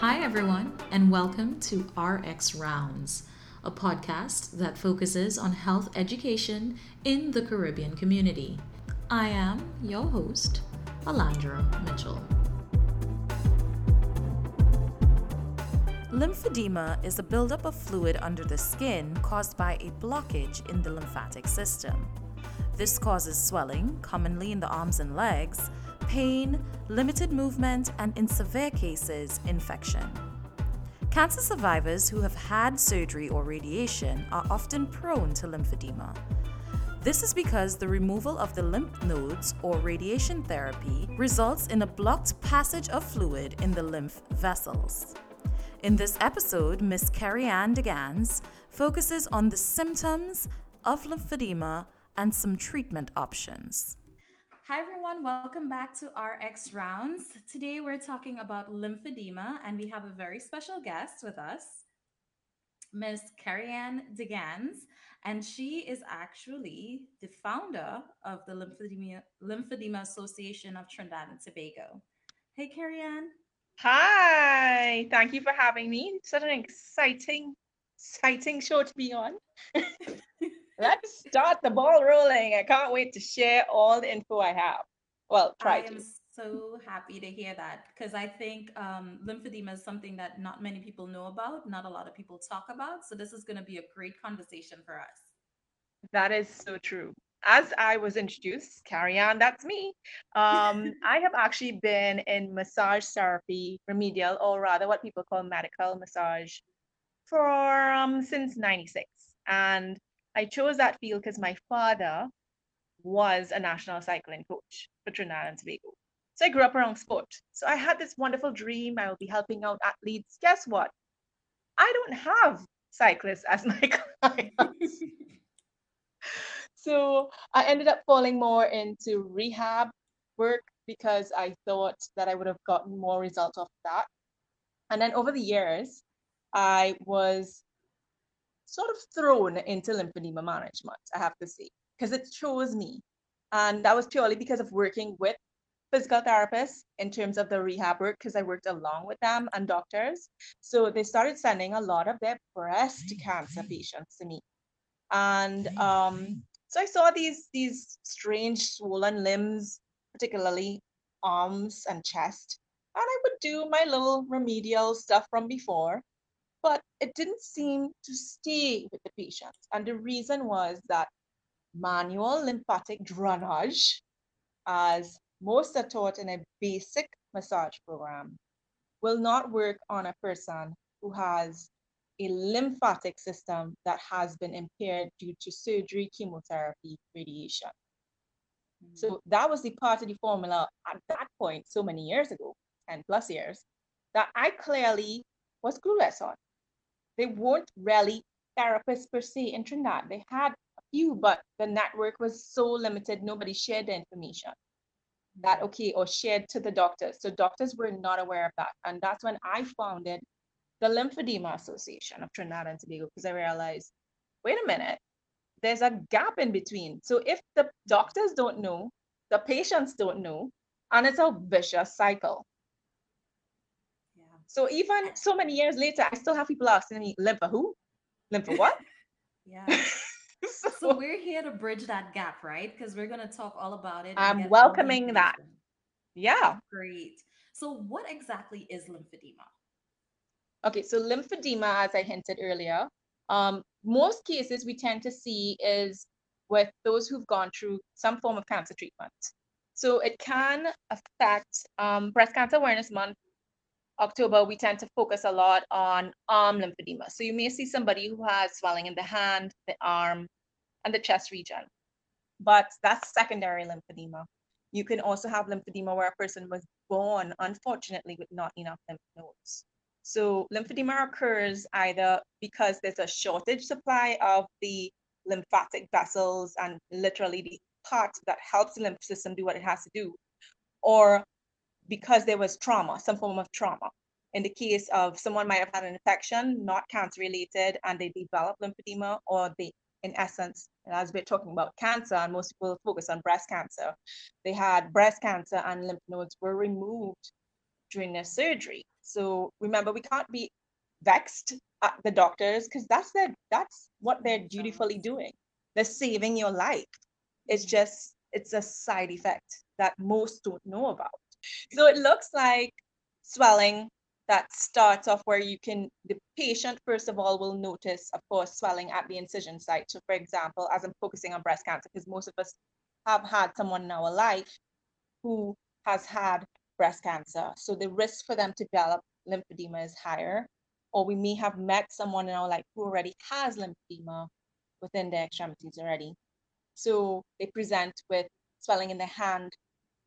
Hi, everyone, and welcome to RX Rounds, a podcast that focuses on health education in the Caribbean community. I am your host, Alandra Mitchell. Lymphedema is a buildup of fluid under the skin caused by a blockage in the lymphatic system. This causes swelling, commonly in the arms and legs, pain, limited movement, and in severe cases, infection. Cancer survivors who have had surgery or radiation are often prone to lymphedema. This is because the removal of the lymph nodes or radiation therapy results in a blocked passage of fluid in the lymph vessels. In this episode, Miss Carrie Ann DeGans focuses on the symptoms of lymphedema and some treatment options. Hi, everyone. Welcome back to RX Rounds. Today, we're talking about lymphedema, and we have a very special guest with us, Miss Carrie Ann DeGans and she is actually the founder of the Lymphedema, Lymphedema Association of Trinidad and Tobago. Hey, Carrie Ann. Hi, thank you for having me. Such an exciting, exciting show to be on. Let's start the ball rolling. I can't wait to share all the info I have. Well, try to. I to so happy to hear that because I think um, lymphedema is something that not many people know about, not a lot of people talk about. So this is going to be a great conversation for us. That is so true. As I was introduced, Carrie Ann, that's me. Um, I have actually been in massage therapy, remedial, or rather what people call medical massage, for um, since '96, and I chose that field because my father was a national cycling coach for Trinidad and Tobago. So I grew up around sport. So I had this wonderful dream. I will be helping out athletes. Guess what? I don't have cyclists as my clients. so I ended up falling more into rehab work because I thought that I would have gotten more results off that. And then over the years, I was sort of thrown into lymphedema management, I have to say, because it chose me. And that was purely because of working with physical therapists in terms of the rehab work because I worked along with them and doctors. So they started sending a lot of their breast cancer patients to me. And um, so I saw these these strange swollen limbs, particularly arms and chest. And I would do my little remedial stuff from before, but it didn't seem to stay with the patients. And the reason was that manual lymphatic drainage, as most are taught in a basic massage program, will not work on a person who has a lymphatic system that has been impaired due to surgery, chemotherapy, radiation. Mm-hmm. So that was the part of the formula at that point, so many years ago, 10 plus years, that I clearly was clueless on. They weren't really therapists per se in Trinidad. They had a few, but the network was so limited, nobody shared the information that okay or shared to the doctors so doctors were not aware of that and that's when i founded the lymphedema association of trinidad and tobago because i realized wait a minute there's a gap in between so if the doctors don't know the patients don't know and it's a vicious cycle. So even so many years later i still have people asking me lymph who lymph what yeah so, so, we're here to bridge that gap, right? Because we're going to talk all about it. I'm welcoming that. Yeah. Great. So, what exactly is lymphedema? Okay, so lymphedema, as I hinted earlier, um, most cases we tend to see is with those who've gone through some form of cancer treatment. So it can affect um, Breast Cancer Awareness Month, October, we tend to focus a lot on arm lymphedema. So you may see somebody who has swelling in the hand, the arm, and the chest region. But that's secondary lymphedema. You can also have lymphedema where a person was born, unfortunately, with not enough lymph nodes. So lymphedema occurs either because there's a shortage supply of the lymphatic vessels and literally the part that helps the lymph system do what it has to do, or because there was trauma, some form of trauma. In the case of someone might have had an infection, not cancer related, and they develop lymphedema, or they in essence, as we're talking about cancer, and most people focus on breast cancer, they had breast cancer and lymph nodes were removed during their surgery. So remember, we can't be vexed at the doctors because that's their that's what they're dutifully doing. They're saving your life. It's just it's a side effect that most don't know about. So it looks like swelling that starts off where you can the patient first of all will notice of course swelling at the incision site. So for example as i'm focusing on breast cancer because most of us have had someone in our life who has had breast cancer. So the risk for them to develop lymphedema is higher or we may have met someone in our life who already has lymphedema within their extremities already. So they present with swelling in the hand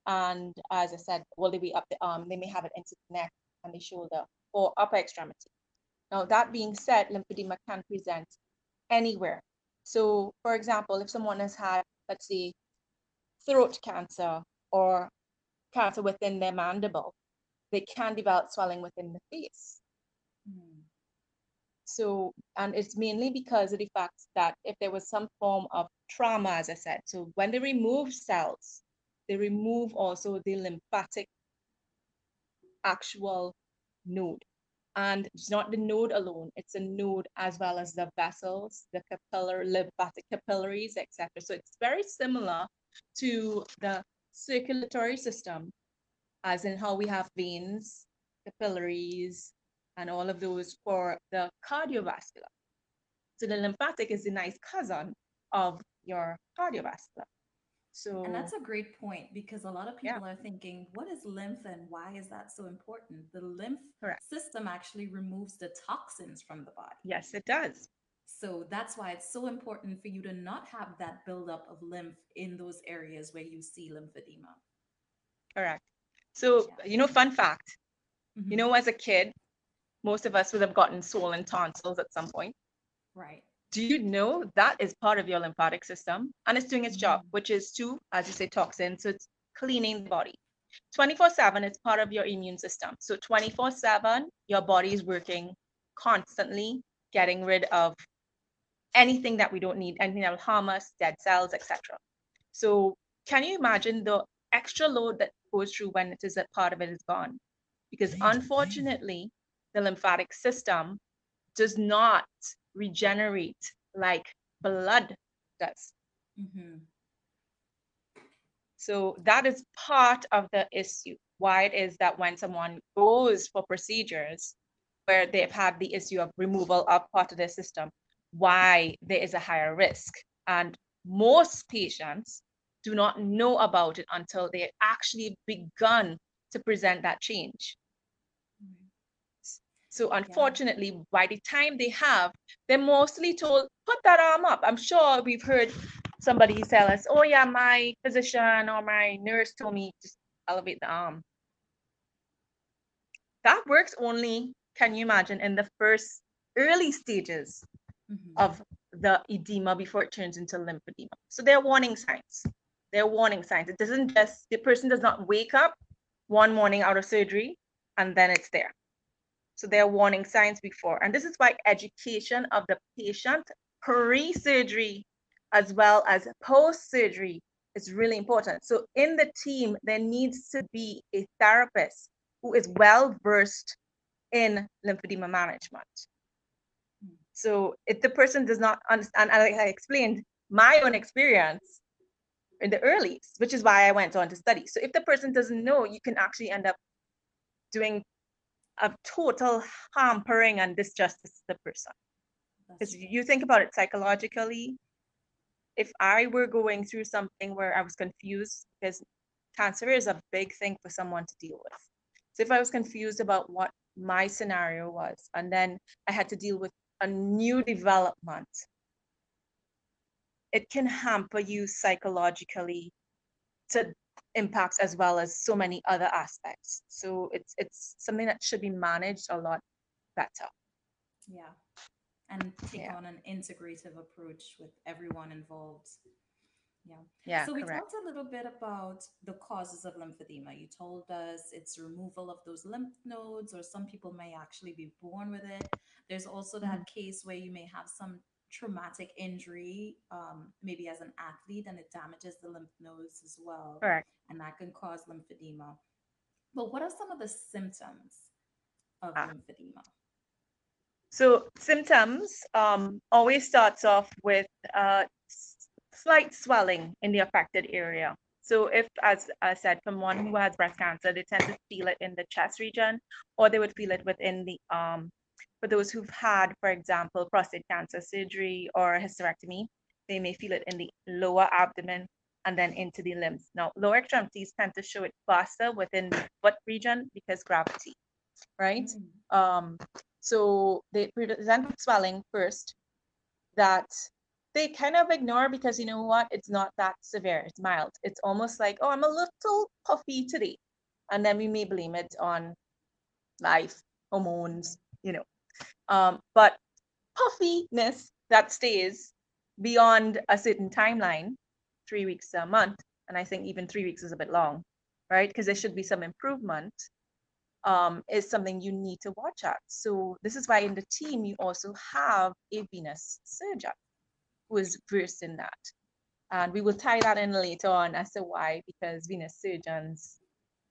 and as i said all the way up the arm they may have it into the neck and the shoulder or upper extremity. Now, that being said, lymphedema can present anywhere. So, for example, if someone has had, let's say, throat cancer or cancer within their mandible, they can develop swelling within the face. Mm. So, and it's mainly because of the fact that if there was some form of trauma, as I said, so when they remove cells, they remove also the lymphatic actual node. And it's not the node alone, it's a node as well as the vessels, the capillary, lymphatic capillaries, etc. So it's very similar to the circulatory system, as in how we have veins, capillaries, and all of those for the cardiovascular. So the lymphatic is the nice cousin of your cardiovascular. So, and that's a great point because a lot of people yeah. are thinking, what is lymph and why is that so important? The lymph Correct. system actually removes the toxins from the body. Yes, it does. So that's why it's so important for you to not have that buildup of lymph in those areas where you see lymphedema. Correct. So, yeah. you know, fun fact, mm-hmm. you know, as a kid, most of us would have gotten swollen tonsils at some point. Right do you know that is part of your lymphatic system and it's doing its job, mm. which is to, as you say, toxins. So it's cleaning the body. 24 7 is part of your immune system. So 24 7, your body is working constantly, getting rid of anything that we don't need, anything that will harm us, dead cells, etc. So can you imagine the extra load that goes through when it is a part of it is gone? Because unfortunately, the lymphatic system does not regenerate like blood does. Mm-hmm. So that is part of the issue. Why it is that when someone goes for procedures where they've had the issue of removal of part of their system, why there is a higher risk. And most patients do not know about it until they actually begun to present that change. So unfortunately, yeah. by the time they have, they're mostly told, put that arm up. I'm sure we've heard somebody tell us, oh yeah, my physician or my nurse told me just elevate the arm. That works only, can you imagine, in the first early stages mm-hmm. of the edema before it turns into lymphedema. So they're warning signs. They're warning signs. It doesn't just, the person does not wake up one morning out of surgery and then it's there. So there are warning signs before. And this is why education of the patient pre-surgery as well as post-surgery is really important. So in the team, there needs to be a therapist who is well versed in lymphedema management. So if the person does not understand, and I explained my own experience in the early, which is why I went on to study. So if the person doesn't know, you can actually end up doing of total hampering and disjustice to the person. Because you think about it psychologically, if I were going through something where I was confused, because cancer is a big thing for someone to deal with. So if I was confused about what my scenario was, and then I had to deal with a new development, it can hamper you psychologically to impacts as well as so many other aspects. So it's it's something that should be managed a lot better. Yeah. And take yeah. on an integrative approach with everyone involved. Yeah. Yeah. So we correct. talked a little bit about the causes of lymphedema. You told us it's removal of those lymph nodes, or some people may actually be born with it. There's also that mm-hmm. case where you may have some traumatic injury, um, maybe as an athlete, and it damages the lymph nodes as well. Correct. And that can cause lymphedema. But what are some of the symptoms of ah. lymphedema? So symptoms um, always starts off with uh, slight swelling in the affected area. So if, as I said, someone who has breast cancer, they tend to feel it in the chest region, or they would feel it within the arm. For those who've had, for example, prostate cancer surgery or hysterectomy, they may feel it in the lower abdomen and then into the limbs. Now, lower extremities tend to show it faster within the foot region because gravity, right? Mm. Um, so they present swelling first that they kind of ignore because you know what? It's not that severe. It's mild. It's almost like, oh, I'm a little puffy today. And then we may blame it on life, hormones, you know. Um, but puffiness that stays beyond a certain timeline, three weeks a month, and I think even three weeks is a bit long, right? Because there should be some improvement, um, is something you need to watch at. So this is why in the team you also have a venous surgeon who is versed in that. And we will tie that in later on as to why, because venous surgeons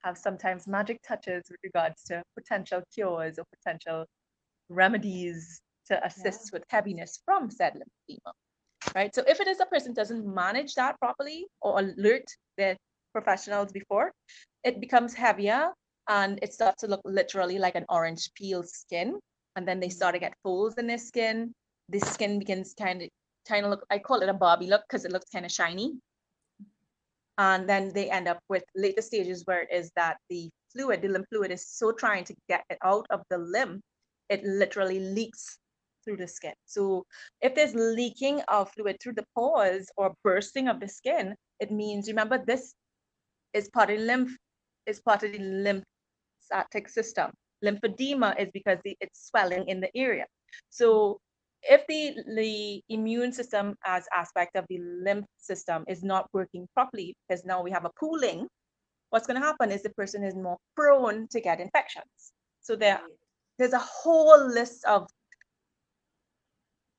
have sometimes magic touches with regards to potential cures or potential remedies to assist yeah. with heaviness from said lymphedema. Right. So if it is a person doesn't manage that properly or alert their professionals before, it becomes heavier and it starts to look literally like an orange peel skin. And then they mm. start to get folds in their skin. The skin begins kind of kind of look, I call it a Barbie look because it looks kind of shiny. And then they end up with later stages where it is that the fluid, the lymph fluid is so trying to get it out of the lymph, it literally leaks through the skin. So if there's leaking of fluid through the pores or bursting of the skin, it means, remember, this is part of lymph, is part of the lymphatic system. Lymphedema is because the, it's swelling in the area. So if the, the immune system as aspect of the lymph system is not working properly, because now we have a pooling, what's going to happen is the person is more prone to get infections. So there, there's a whole list of,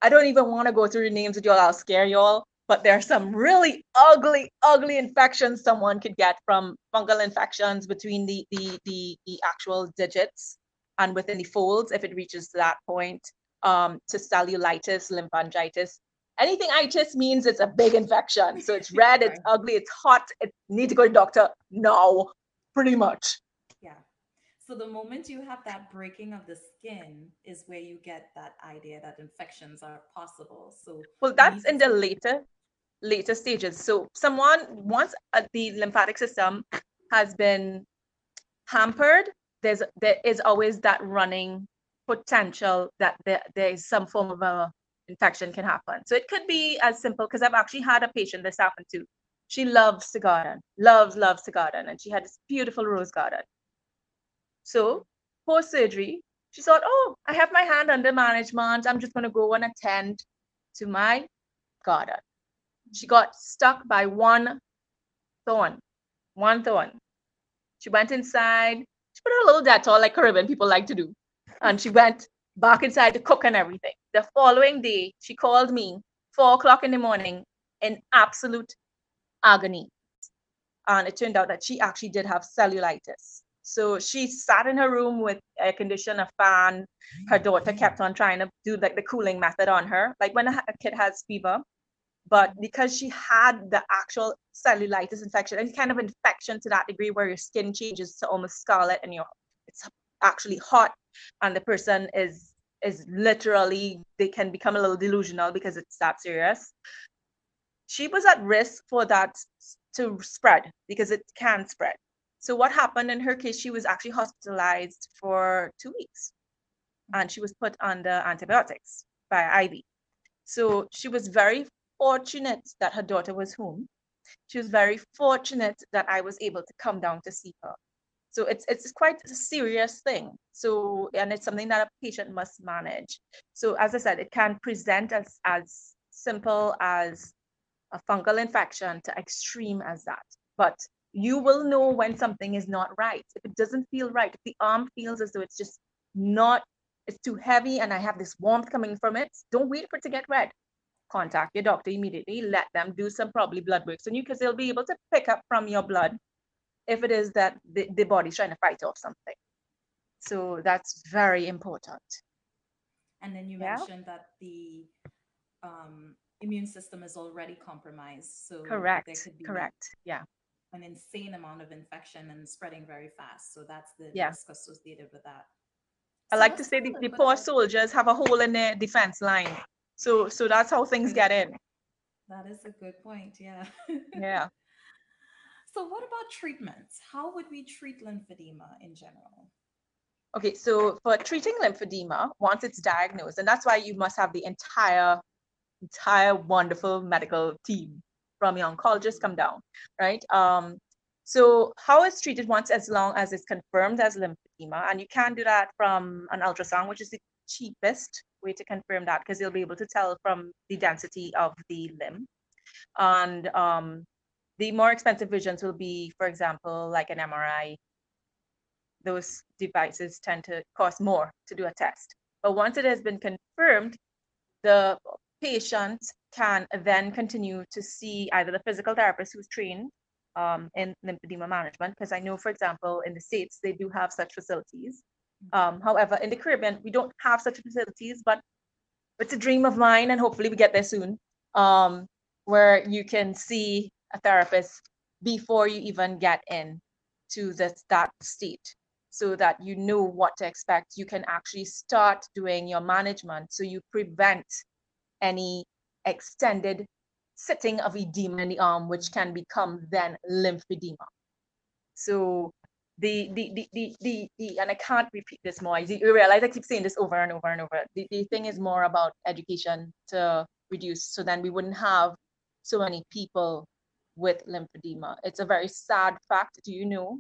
I don't even want to go through the names with y'all, I'll scare y'all, but there are some really ugly, ugly infections someone could get from fungal infections between the, the, the, the actual digits and within the folds if it reaches that point um, to cellulitis, lymphangitis. Anything itis means it's a big infection. So it's red, it's ugly, it's hot. It need to go to doctor now, pretty much. So the moment you have that breaking of the skin is where you get that idea that infections are possible. So well, that's in the later later stages. So someone once uh, the lymphatic system has been hampered, there's there is always that running potential that there, there is some form of a infection can happen. So it could be as simple because I've actually had a patient this happened to. She loves to garden, loves, loves to garden, and she had this beautiful rose garden. So post surgery, she thought, oh, I have my hand under management. I'm just going to go and attend to my garden. She got stuck by one thorn, one thorn. She went inside. She put a little Dettol like Caribbean people like to do and she went back inside to cook and everything. The following day, she called me four o'clock in the morning in absolute agony. And it turned out that she actually did have cellulitis. So she sat in her room with air condition, a fan. Her daughter mm. kept on trying to do like the cooling method on her, like when a kid has fever. But mm. because she had the actual cellulitis infection, any kind of infection to that degree where your skin changes to almost scarlet and your it's actually hot and the person is is literally they can become a little delusional because it's that serious she was at risk for that to spread because it can spread so what happened in her case she was actually hospitalized for two weeks and she was put under antibiotics by iv so she was very fortunate that her daughter was home she was very fortunate that i was able to come down to see her so it's it's quite a serious thing. So and it's something that a patient must manage. So as I said, it can present as as simple as a fungal infection to extreme as that. But you will know when something is not right. If it doesn't feel right, if the arm feels as though it's just not, it's too heavy and I have this warmth coming from it, don't wait for it to get red. Contact your doctor immediately. Let them do some probably blood work on you because they'll be able to pick up from your blood if it is that the, the body's trying to fight off something. So that's very important. And then you yeah. mentioned that the um, immune system is already compromised. So correct. correct. Yeah. An insane amount of infection and spreading very fast. So that's the yeah. risk associated with that. I like to say the, the poor soldiers have a hole in their defense line. So so that's how things get in. That is a good point. Yeah. yeah. So what about treatments? How would we treat lymphedema in general? Okay, so for treating lymphedema, once it's diagnosed, and that's why you must have the entire, entire wonderful medical team from your oncologist come down, right? Um, so how it's treated once as long as it's confirmed as lymphedema, and you can do that from an ultrasound, which is the cheapest way to confirm that because you'll be able to tell from the density of the limb. And um, the more expensive visions will be, for example, like an MRI those devices tend to cost more to do a test. But once it has been confirmed, the patient can then continue to see either the physical therapist who's trained um, in lymphedema management, because I know, for example, in the States, they do have such facilities. Um, however, in the Caribbean, we don't have such facilities, but it's a dream of mine, and hopefully we get there soon, um, where you can see a therapist before you even get in to this, that state so that you know what to expect. You can actually start doing your management so you prevent any extended sitting of edema in the arm, which can become then lymphedema. So the the the the, the, the and I can't repeat this more. You realize I keep saying this over and over and over. The, the thing is more about education to reduce so then we wouldn't have so many people with lymphedema. It's a very sad fact. Do you know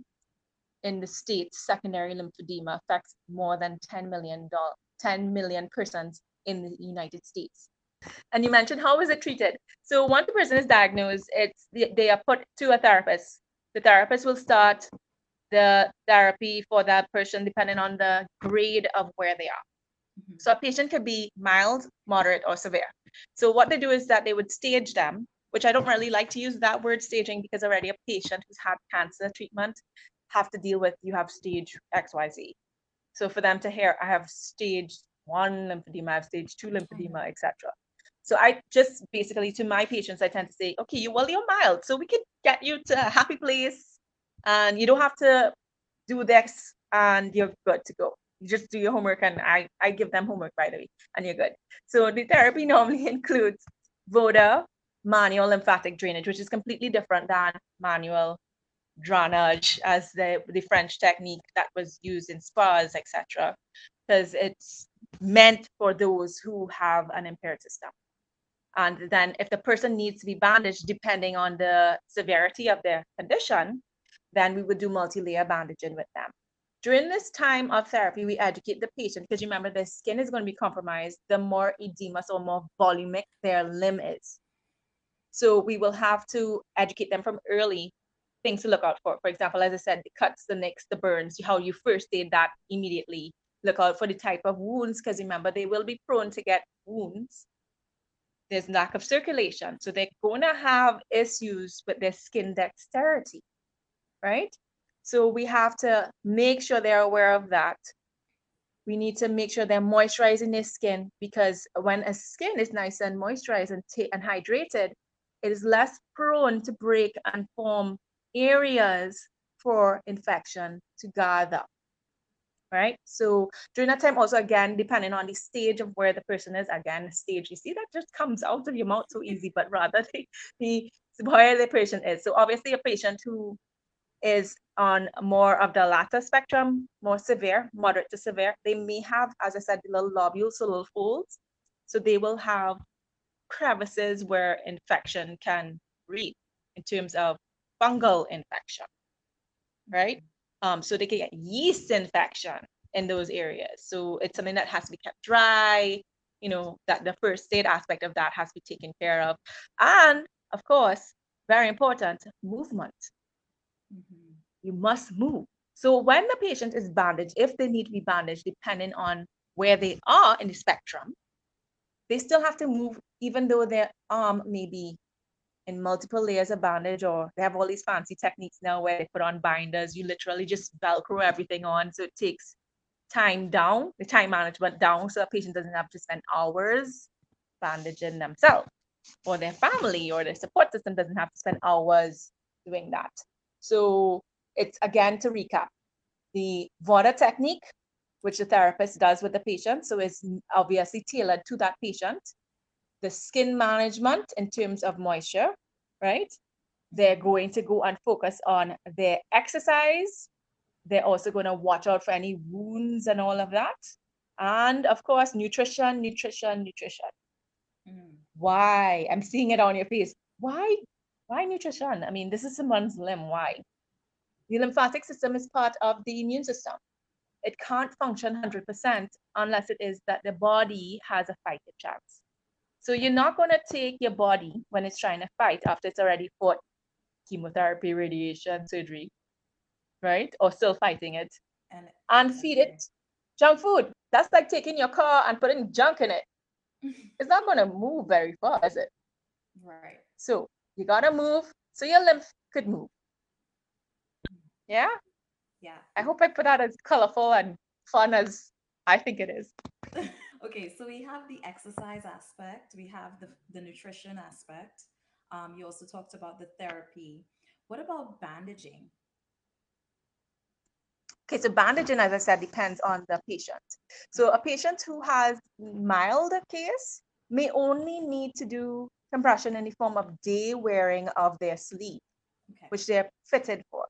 in the states, secondary lymphedema affects more than 10 million, 10 million persons in the United States. And you mentioned how is it treated? So once the person is diagnosed, it's they are put to a therapist. The therapist will start the therapy for that person depending on the grade of where they are. Mm-hmm. So a patient could be mild, moderate, or severe. So what they do is that they would stage them, which I don't really like to use that word staging because already a patient who's had cancer treatment have to deal with you have stage XYZ. So for them to hear, I have stage one lymphedema, I have stage two lymphedema, etc. So I just basically to my patients, I tend to say, okay, you well, you're mild, so we can get you to a happy place, and you don't have to do this, and you're good to go. You just do your homework, and I I give them homework by the way, and you're good. So the therapy normally includes Vodder, manual lymphatic drainage, which is completely different than manual drainage as the, the French technique that was used in spas, etc., because it's meant for those who have an impaired system. And then if the person needs to be bandaged, depending on the severity of their condition, then we would do multi-layer bandaging with them. During this time of therapy, we educate the patient because remember the skin is going to be compromised the more edema, or more volumic their limb is. So we will have to educate them from early things to look out for. For example, as I said, the cuts, the nicks, the burns, how you first aid that immediately. Look out for the type of wounds, because remember, they will be prone to get wounds. There's lack of circulation. So they're going to have issues with their skin dexterity, right? So we have to make sure they're aware of that. We need to make sure they're moisturizing their skin because when a skin is nice and moisturized and, t- and hydrated, it is less prone to break and form areas for infection to gather right? So during that time also again depending on the stage of where the person is again stage you see that just comes out of your mouth so easy but rather the, the where the patient is. So obviously a patient who is on more of the latter spectrum more severe moderate to severe they may have as i said the little lobules so little folds so they will have crevices where infection can reach in terms of fungal infection, right? Um, so they can get yeast infection in those areas. So it's something that has to be kept dry. You know, that the first aid aspect of that has to be taken care of. And of course, very important, movement. Mm-hmm. You must move. So when the patient is bandaged, if they need to be bandaged, depending on where they are in the spectrum, they still have to move, even though their arm may be in multiple layers of bandage, or they have all these fancy techniques now where they put on binders. You literally just Velcro everything on. So it takes time down, the time management down, so a patient doesn't have to spend hours bandaging themselves, or their family or their support system doesn't have to spend hours doing that. So it's again to recap the Vodder technique, which the therapist does with the patient. So it's obviously tailored to that patient. The skin management in terms of moisture, right? They're going to go and focus on their exercise. They're also going to watch out for any wounds and all of that. And of course, nutrition, nutrition, nutrition. Mm. Why? I'm seeing it on your face. Why? Why nutrition? I mean, this is someone's limb. Why? The lymphatic system is part of the immune system. It can't function 100% unless it is that the body has a fighting chance. So you're not going to take your body when it's trying to fight after it's already fought chemotherapy, radiation, surgery, right? Or still fighting it, and, and feed it junk food. That's like taking your car and putting junk in it. it's not going to move very far, is it? Right. So you got to move so your lymph could move. Yeah? Yeah. I hope I put out as colorful and fun as I think it is. Okay, so we have the exercise aspect, we have the, the nutrition aspect. Um, you also talked about the therapy. What about bandaging? Okay, so bandaging, as I said, depends on the patient. So a patient who has mild case may only need to do compression in the form of day wearing of their sleeve, okay. which they're fitted for.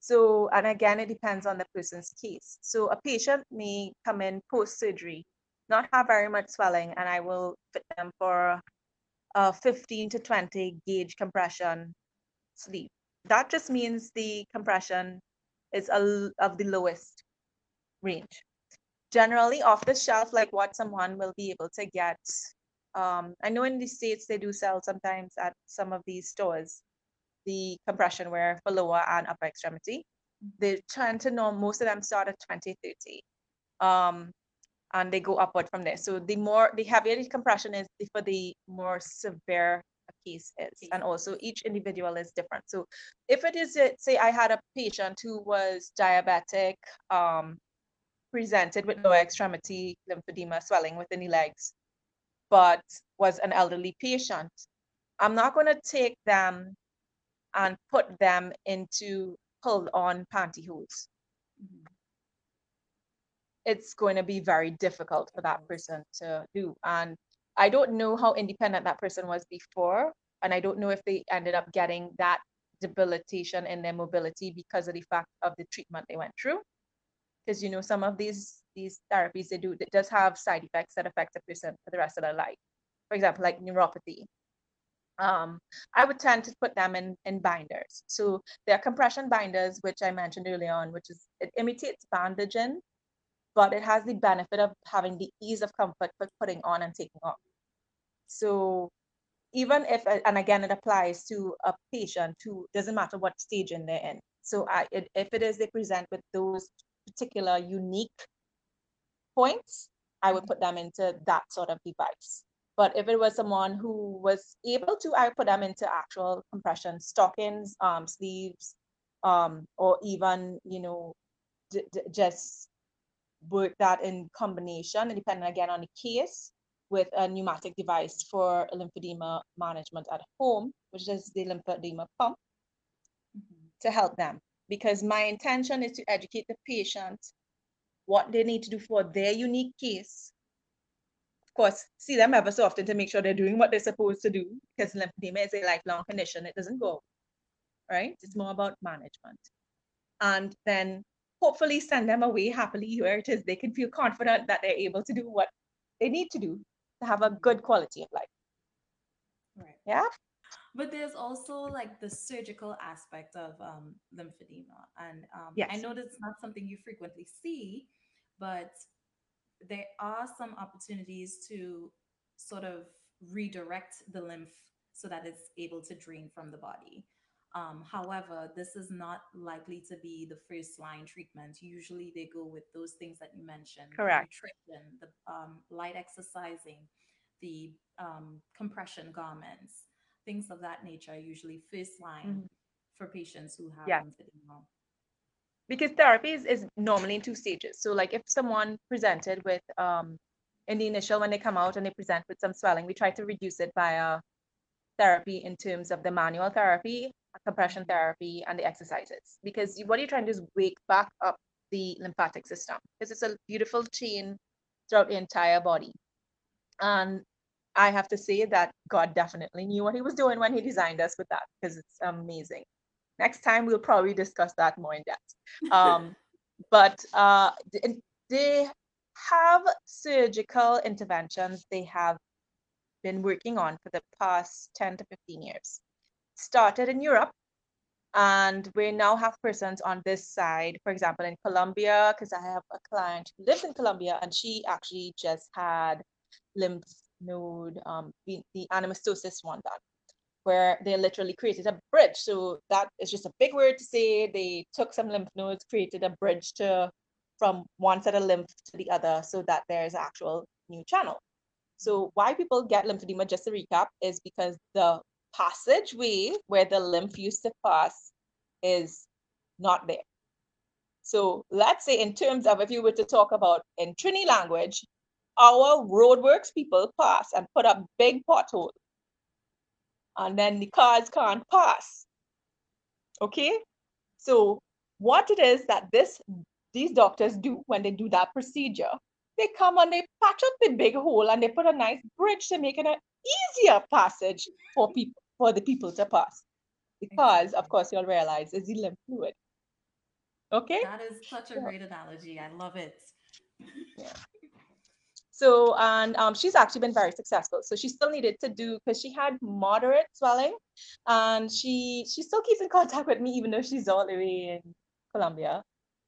So, and again, it depends on the person's case. So a patient may come in post surgery, not have very much swelling, and I will fit them for a 15 to 20 gauge compression sleeve. That just means the compression is a, of the lowest range. Generally, off the shelf, like what someone will be able to get. Um, I know in the States they do sell sometimes at some of these stores the compression wear for lower and upper extremity. They tend to know most of them start at 20, 30. Um, and they go upward from there. So the more the heavier the compression is, the for the more severe a case is. And also each individual is different. So if it is say I had a patient who was diabetic, um, presented with lower extremity lymphedema swelling within the legs, but was an elderly patient, I'm not going to take them and put them into pulled on pantyhose. Mm-hmm. It's going to be very difficult for that person to do. And I don't know how independent that person was before. And I don't know if they ended up getting that debilitation in their mobility because of the fact of the treatment they went through. Because you know, some of these these therapies they do it does have side effects that affect a person for the rest of their life. For example, like neuropathy um, I would tend to put them in, in binders. So there are compression binders, which I mentioned earlier on, which is it imitates bandaging, but it has the benefit of having the ease of comfort for putting on and taking off. So even if, and again, it applies to a patient who doesn't matter what stage in they're in. So I, it, if it is they present with those particular unique points, I would put them into that sort of device. But if it was someone who was able to, I put them into actual compression stockings, um, sleeves, um, or even, you know, d- d- just work that in combination, and depending again on the case, with a pneumatic device for lymphedema management at home, which is the lymphedema pump, mm-hmm. to help them. Because my intention is to educate the patient what they need to do for their unique case Of course, see them ever so often to make sure they're doing what they're supposed to do because lymphedema is a lifelong condition. It doesn't go, right? It's more about management. And then hopefully send them away happily where it is they can feel confident that they're able to do what they need to do to have a good quality of life. Right. Yeah. But there's also like the surgical aspect of um, lymphedema. And um, yes. I know that's not something you frequently see, but there are some opportunities to sort of redirect the lymph so that it's able to drain from the body. Um, however, this is not likely to be the first line treatment. Usually, they go with those things that you mentioned: correct, nutrition, the um, light exercising, the um, compression garments, things of that nature. Usually, first line mm-hmm. for patients who have yeah. lymphedema because therapy is, is normally in two stages. So like if someone presented with um in the initial when they come out and they present with some swelling, we try to reduce it via therapy in terms of the manual therapy, compression therapy, and the exercises. Because what you're trying to do is wake back up the lymphatic system because it's a beautiful chain throughout the entire body. And I have to say that God definitely knew what he was doing when he designed us with that because it's amazing. Next time we'll probably discuss that more in depth. Um, but uh, they have surgical interventions they have been working on for the past 10 to 15 years. Started in Europe, and we now have persons on this side, for example, in Colombia, because I have a client who lives in Colombia and she actually just had lymph node, um, the, the anastomosis one done, where they literally created a bridge. So that is just a big word to say. They took some lymph nodes, created a bridge to from one set of lymph to the other so that there's actual new channel. So why people get lymphedema, just to recap, is because the passageway where the lymph used to pass is not there. So let's say in terms of if you were to talk about in Trini language, our roadworks people pass and put up big potholes. And then the cars can't pass. Okay? So what it is that this these doctors do when they do that procedure, they come and they patch up the big hole and they put a nice bridge to make it an easier passage for people for the people to pass. Because of course you'll realize it's the lymph fluid. Okay. That is such a great analogy. I love it. Yeah. So, and um, she's actually been very successful. So she still needed to do because she had moderate swelling, and she she still keeps in contact with me even though she's all the way in Colombia,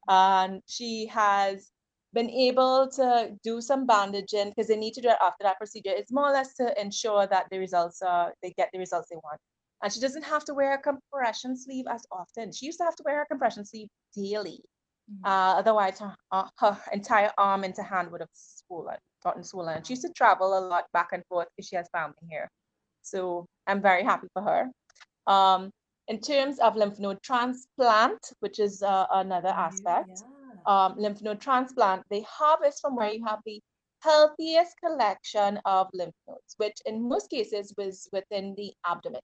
and she has been able to do some bandaging because they need to do it after that procedure. It's more or less to ensure that the results are they get the results they want. And she doesn't have to wear a compression sleeve as often. She used to have to wear a compression sleeve daily. Mm-hmm. Uh, otherwise, her, uh, her entire arm into hand would have swollen, gotten swollen. She used to travel a lot back and forth because she has family here. So I'm very happy for her. Um, in terms of lymph node transplant, which is uh, another aspect, yeah um, lymph node transplant, they harvest from where you have the healthiest collection of lymph nodes, which in most cases was within the abdomen.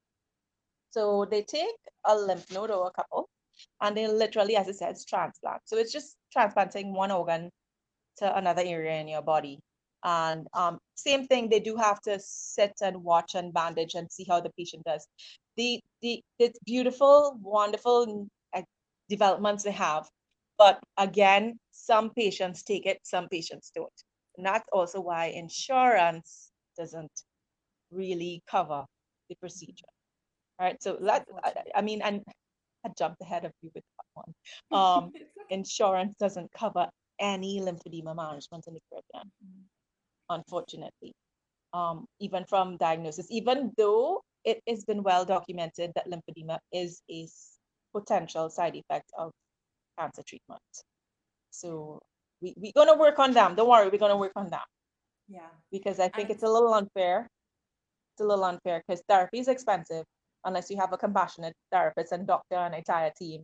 So they take a lymph node or a couple, and they literally, as it says, transplant. So it's just transplanting one organ to another area in your body. And um, same thing, they do have to sit and watch and bandage and see how the patient does. The the it's beautiful, wonderful uh, developments they have but again, some patients take it, some patients don't. And that's also why insurance doesn't really cover the procedure. All right. So that I, I mean, and I jumped ahead of you with that one. Um, insurance doesn't cover any lymphedema management in the Caribbean, mm-hmm. unfortunately. Um, even from diagnosis, even though it has been well documented that lymphedema is a potential side effect of cancer treatment. So we, we're gonna work on them. Don't worry, we're gonna work on them. Yeah. Because I think it's a little unfair. It's a little unfair because therapy is expensive unless you have a compassionate therapist and doctor and entire team.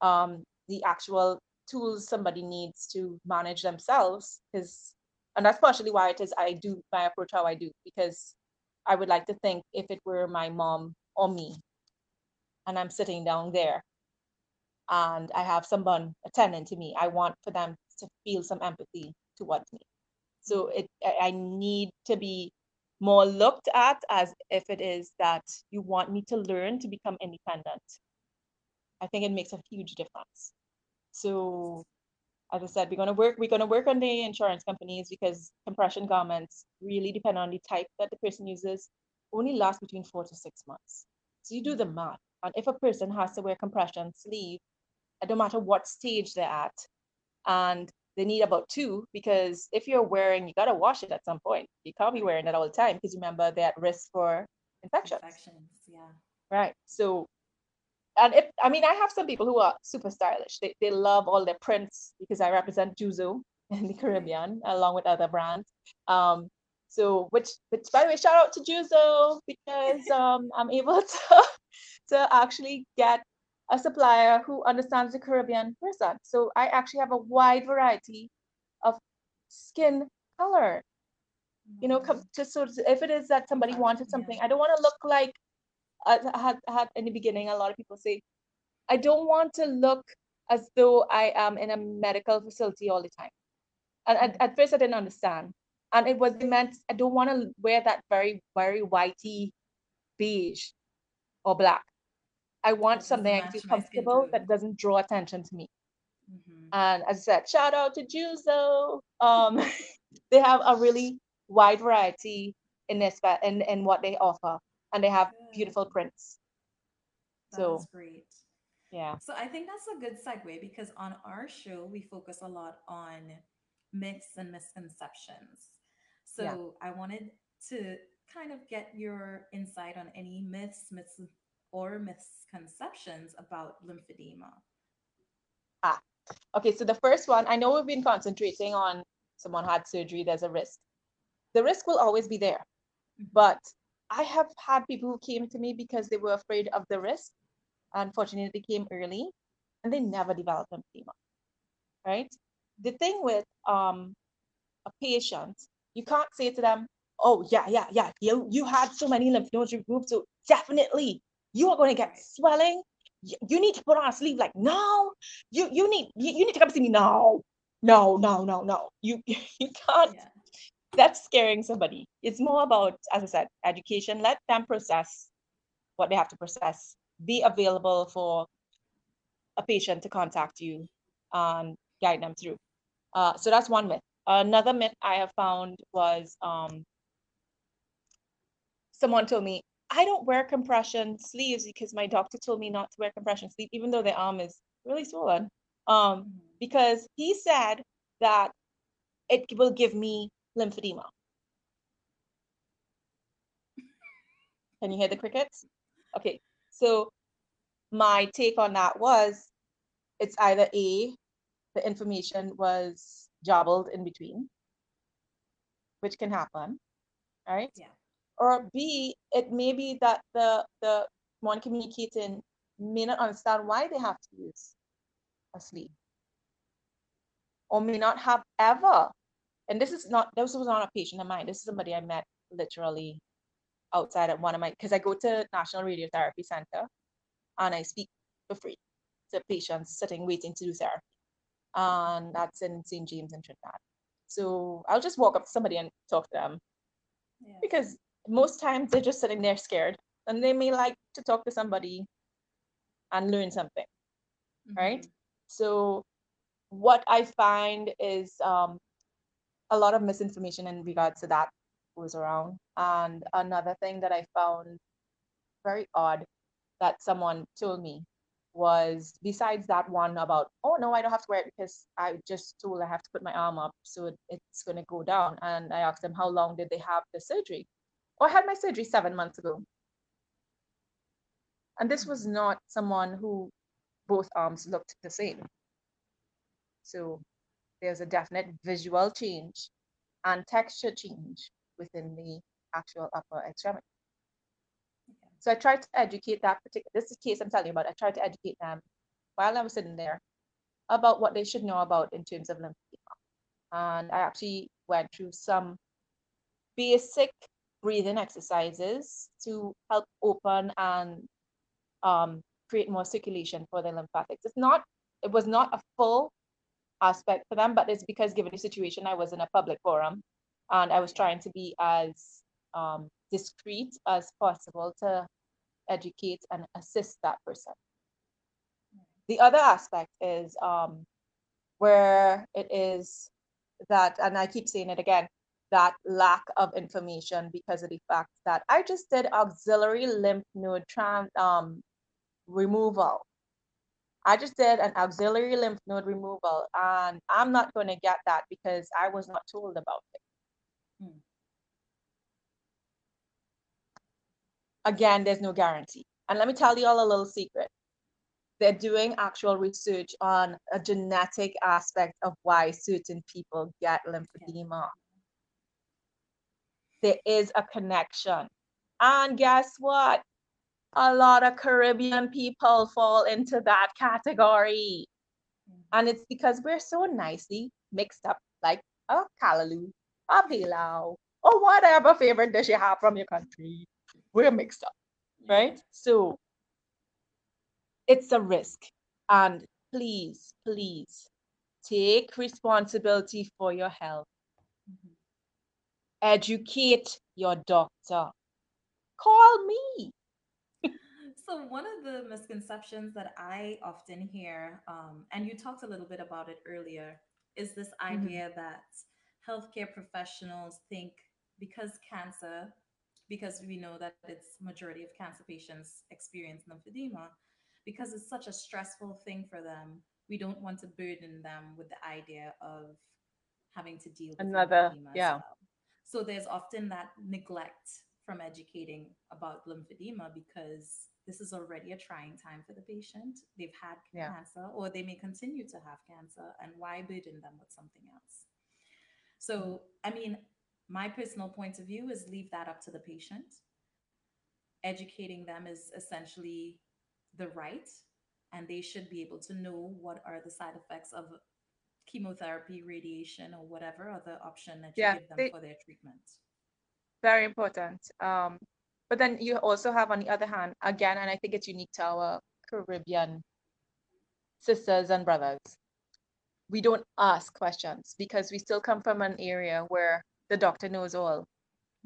Um, the actual tools somebody needs to manage themselves is and that's partially why it is I do my approach how I do because I would like to think if it were my mom or me and I'm sitting down there and I have someone attending to me, I want for them to feel some empathy towards me. So it I need to be more looked at as if it is that you want me to learn to become independent. I think it makes a huge difference. So as I said, we're gonna work, we're gonna work on the insurance companies because compression garments really depend on the type that the person uses, only last between four to six months. So you do the math. And if a person has to wear compression sleeve no matter what stage they're at. And they need about two because if you're wearing, you got to wash it at some point. You can't be wearing it all the time because remember they're at risk for infections. Infections, yeah. Right. So, and if, I mean, I have some people who are super stylish. They, they love all their prints because I represent Juzo in the Caribbean along with other brands. Um, so, which, which by the way, shout out to Juzo because um, I'm able to, to actually get a supplier who understands the Caribbean person. So I actually have a wide variety of skin color. You know, just so if it is that somebody wanted something, I don't want to look like uh, I had had in the beginning. A lot of people say, I don't want to look as though I am in a medical facility all the time. And at, at first, I didn't understand, and it was meant I don't want to wear that very very whitey beige or black. I want something I feel comfortable that doesn't draw attention to me. Mm-hmm. And as I said, shout out to Juzo. Um, they have a really wide variety in this in, in what they offer, and they have good. beautiful prints. That's so great. Yeah. So I think that's a good segue because on our show we focus a lot on myths and misconceptions. So yeah. I wanted to kind of get your insight on any myths, myths or misconceptions about lymphedema. Ah, okay. So the first one, I know we've been concentrating on someone had surgery, there's a risk. The risk will always be there. Mm-hmm. But I have had people who came to me because they were afraid of the risk. Unfortunately, they came early and they never developed lymphedema. Right? The thing with um, a patient, you can't say to them, oh yeah, yeah, yeah, you you had so many lymph nodes removed, so definitely you are going to get swelling. You need to put on a sleeve like now. You you need you, you need to come see me now. No, no, no, no. You you can't. Yeah. That's scaring somebody. It's more about, as I said, education. Let them process what they have to process. Be available for a patient to contact you and guide them through. Uh, so that's one myth. Another myth I have found was um, someone told me, I don't wear compression sleeves because my doctor told me not to wear compression sleeves, even though the arm is really swollen. Um, mm-hmm. because he said that it will give me lymphedema. Can you hear the crickets? Okay, so my take on that was it's either A, the information was jobbled in between, which can happen, right? Yeah or B, it may be that the the one communicating may not understand why they have to use a sleeve, or may not have ever. And this is not this was not a patient of mine. This is somebody I met literally outside at one of my because I go to National Radiotherapy Center and I speak for free to patients sitting waiting to do therapy. And that's in St. James in Trinidad. So I'll just walk up to somebody and talk to them. Yeah. Because most times they're just sitting there scared and they may like to talk to somebody and learn something mm-hmm. right so what i find is um, a lot of misinformation in regards to that goes around. And another thing that i found very odd that someone told me was besides that one about oh no i don't have to wear it because i just told i have to put my arm up so it's going to go down. And i asked them how long did they have the surgery I had my surgery seven months ago. And this was not someone who both arms looked the same. So there's a definite visual change and texture change within the actual upper extremity. So I tried to educate that particular, this is case I'm telling you about, I tried to educate them while I was sitting there about what they should know about in terms of lymphedema. And I actually went through some basic breathing exercises to help open and um, create more circulation for the lymphatics. It's not, it was not a full aspect for them, but it's because given the situation, I was in a public forum and I was trying to be as um, discreet as possible to educate and assist that person. The other aspect is um, where it is that, and I keep saying it again, that lack of information because of the fact that I just did auxiliary lymph node trans, um, removal. I just did an auxiliary lymph node removal, and I'm not going to get that because I was not told about it. Hmm. Again, there's no guarantee. And let me tell you all a little secret. They're doing actual research on a genetic aspect of why certain people get lymphedema there is a connection. And guess what? a lot of Caribbean people fall into that category. And it's because we're so nicely mixed up, like a callaloo, a pilau, or whatever favorite dish you have from your country. We're mixed up, right? So it's a risk. And please, please take responsibility for your health. Educate your doctor. Call me. so, one of the misconceptions that I often hear, um, and you talked a little bit about it earlier, is this mm-hmm. idea mm-hmm. that healthcare professionals think because cancer, because we know that it's majority of cancer patients experience lymphedema, because it's such a stressful thing for them, we don't want to burden them with the idea of having to deal with another yeah well. So there's often that neglect from educating about lymphedema because this is already a trying time for the patient. They've had yeah. cancer or they may continue to have cancer and why burden them with something else? So i mean my personal point of view is leave that up to the patient. Educating them is essentially the right and they should be able to know what are the side effects of chemotherapy, radiation, or whatever other option that you yeah, give them they, for their treatment. Very important. Um, but then you also have, on the other hand, again, and I think it's unique to our Caribbean sisters and brothers, we don't ask questions because we still come from an area where the doctor knows all,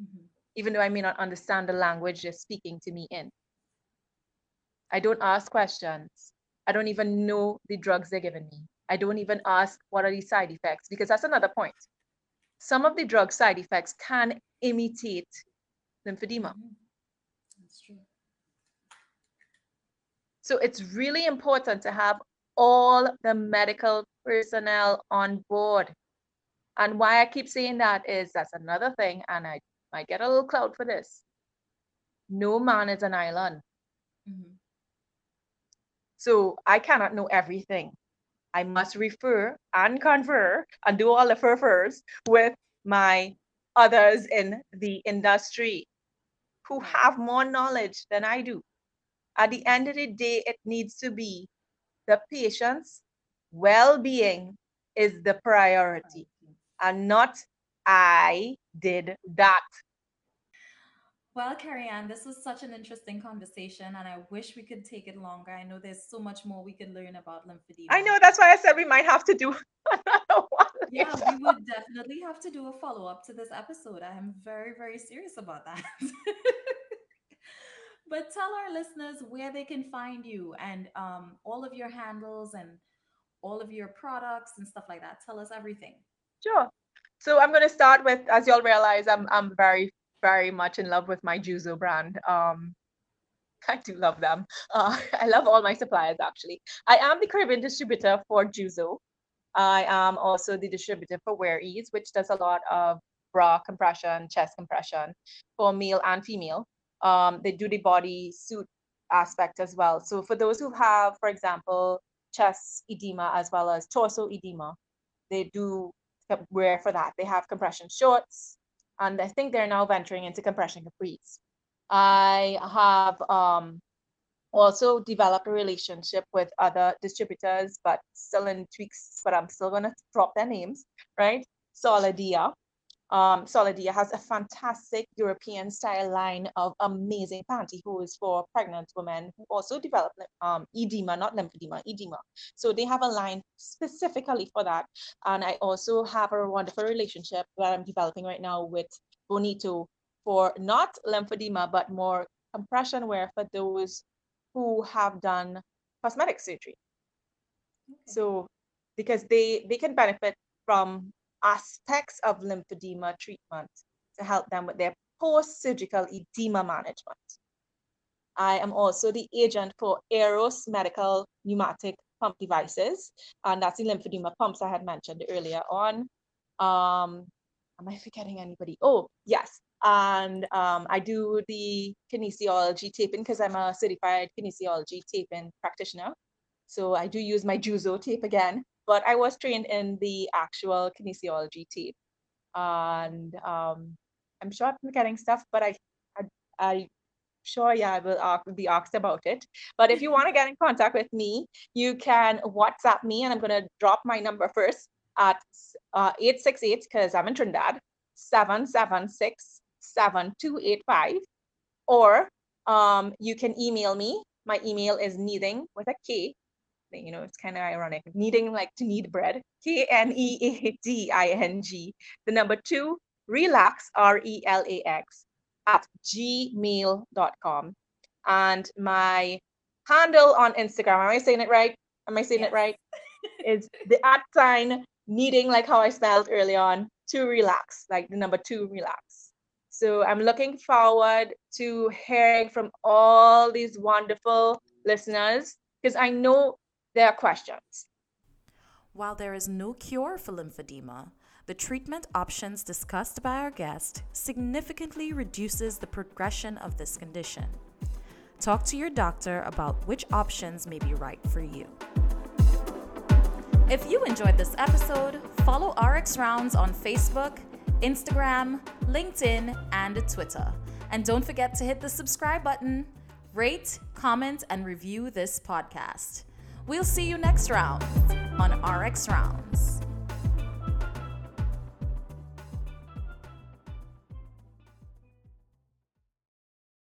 mm-hmm. even though I may not understand the language they're speaking to me in. I don't ask questions. I don't even know the drugs they're giving me. I don't even ask what are the side effects because that's another point. Some of the drug side effects can imitate lymphedema. Mm-hmm. That's true. So it's really important to have all the medical personnel on board. And why I keep saying that is that's another thing, and I might get a little cloud for this. No man is an island. Mm-hmm. So I cannot know everything. I must refer and confer and do all the furfurs with my others in the industry who have more knowledge than I do. At the end of the day, it needs to be the patient's well being is the priority and not I did that. Well, Carrie Ann, this was such an interesting conversation, and I wish we could take it longer. I know there's so much more we could learn about lymphedema. I know that's why I said we might have to do Yeah, we would definitely have to do a follow up to this episode. I am very, very serious about that. but tell our listeners where they can find you and um, all of your handles and all of your products and stuff like that. Tell us everything. Sure. So I'm going to start with, as you all realize, I'm I'm very very much in love with my Juzo brand. Um, I do love them. Uh, I love all my suppliers actually. I am the Caribbean distributor for Juzo. I am also the distributor for Wear Ease, which does a lot of bra compression, chest compression for male and female. Um, they do the body suit aspect as well. So for those who have, for example, chest edema as well as torso edema, they do wear for that. They have compression shorts, and I think they're now venturing into compression capris. I have um, also developed a relationship with other distributors, but still in tweaks, but I'm still going to drop their names, right? Solidea, um, Solidea has a fantastic European style line of amazing pantyhose for pregnant women who also develop um, edema, not lymphedema, edema. So they have a line specifically for that. And I also have a wonderful relationship that I'm developing right now with Bonito for not lymphedema, but more compression wear for those who have done cosmetic surgery. Okay. So because they they can benefit from aspects of lymphedema treatment to help them with their post-surgical edema management. I am also the agent for Airos Medical Pneumatic Pump Devices, and that's the lymphedema pumps I had mentioned earlier on. Um, am I forgetting anybody? Oh, yes. And um, I do the kinesiology taping because I'm a certified kinesiology taping practitioner. So I do use my Juzo tape again but I was trained in the actual kinesiology team. And um, I'm sure I'm forgetting stuff, but I, I, I sure, yeah, I will be asked about it. But if you want to get in contact with me, you can WhatsApp me, and I'm going to drop my number first at uh, 868, because I'm in Trinidad, 776 7285. Or um, you can email me. My email is needing with a K. You know, it's kind of ironic. Kneading like to knead bread. K N E A D I N G. The number two, relax, R E L A X, at gmail.com. And my handle on Instagram, am I saying it right? Am I saying yes. it right? is the at sign kneading, like how I spelled early on, to relax, like the number two, relax. So I'm looking forward to hearing from all these wonderful listeners because I know there are questions. While there is no cure for lymphedema, the treatment options discussed by our guest significantly reduces the progression of this condition. Talk to your doctor about which options may be right for you. If you enjoyed this episode, follow RX Rounds on Facebook, Instagram, LinkedIn, and Twitter. And don't forget to hit the subscribe button, rate, comment, and review this podcast. We'll see you next round on RX Rounds.